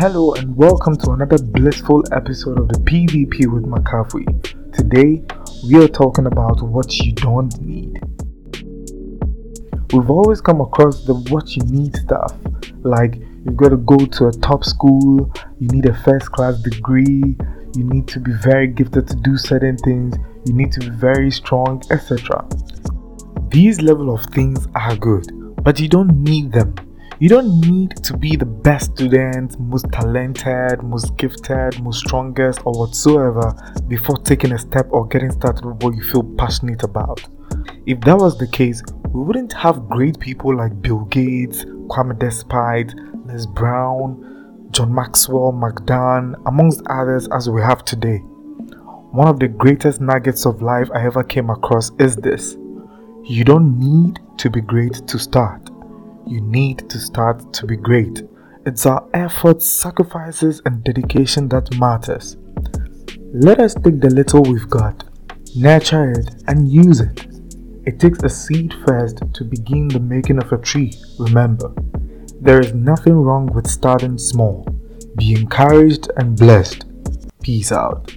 Hello and welcome to another blissful episode of the PvP with McCaffrey. Today, we are talking about what you don't need. We've always come across the what you need stuff, like you've got to go to a top school, you need a first class degree, you need to be very gifted to do certain things, you need to be very strong, etc. These level of things are good, but you don't need them you don't need to be the best student, most talented, most gifted, most strongest, or whatsoever before taking a step or getting started with what you feel passionate about. If that was the case, we wouldn't have great people like Bill Gates, Kwame Despite, Les Brown, John Maxwell, McDan, amongst others as we have today. One of the greatest nuggets of life I ever came across is this you don't need to be great to start you need to start to be great. It's our efforts, sacrifices, and dedication that matters. Let us take the little we've got, nurture it, and use it. It takes a seed first to begin the making of a tree, remember. There is nothing wrong with starting small. Be encouraged and blessed. Peace out.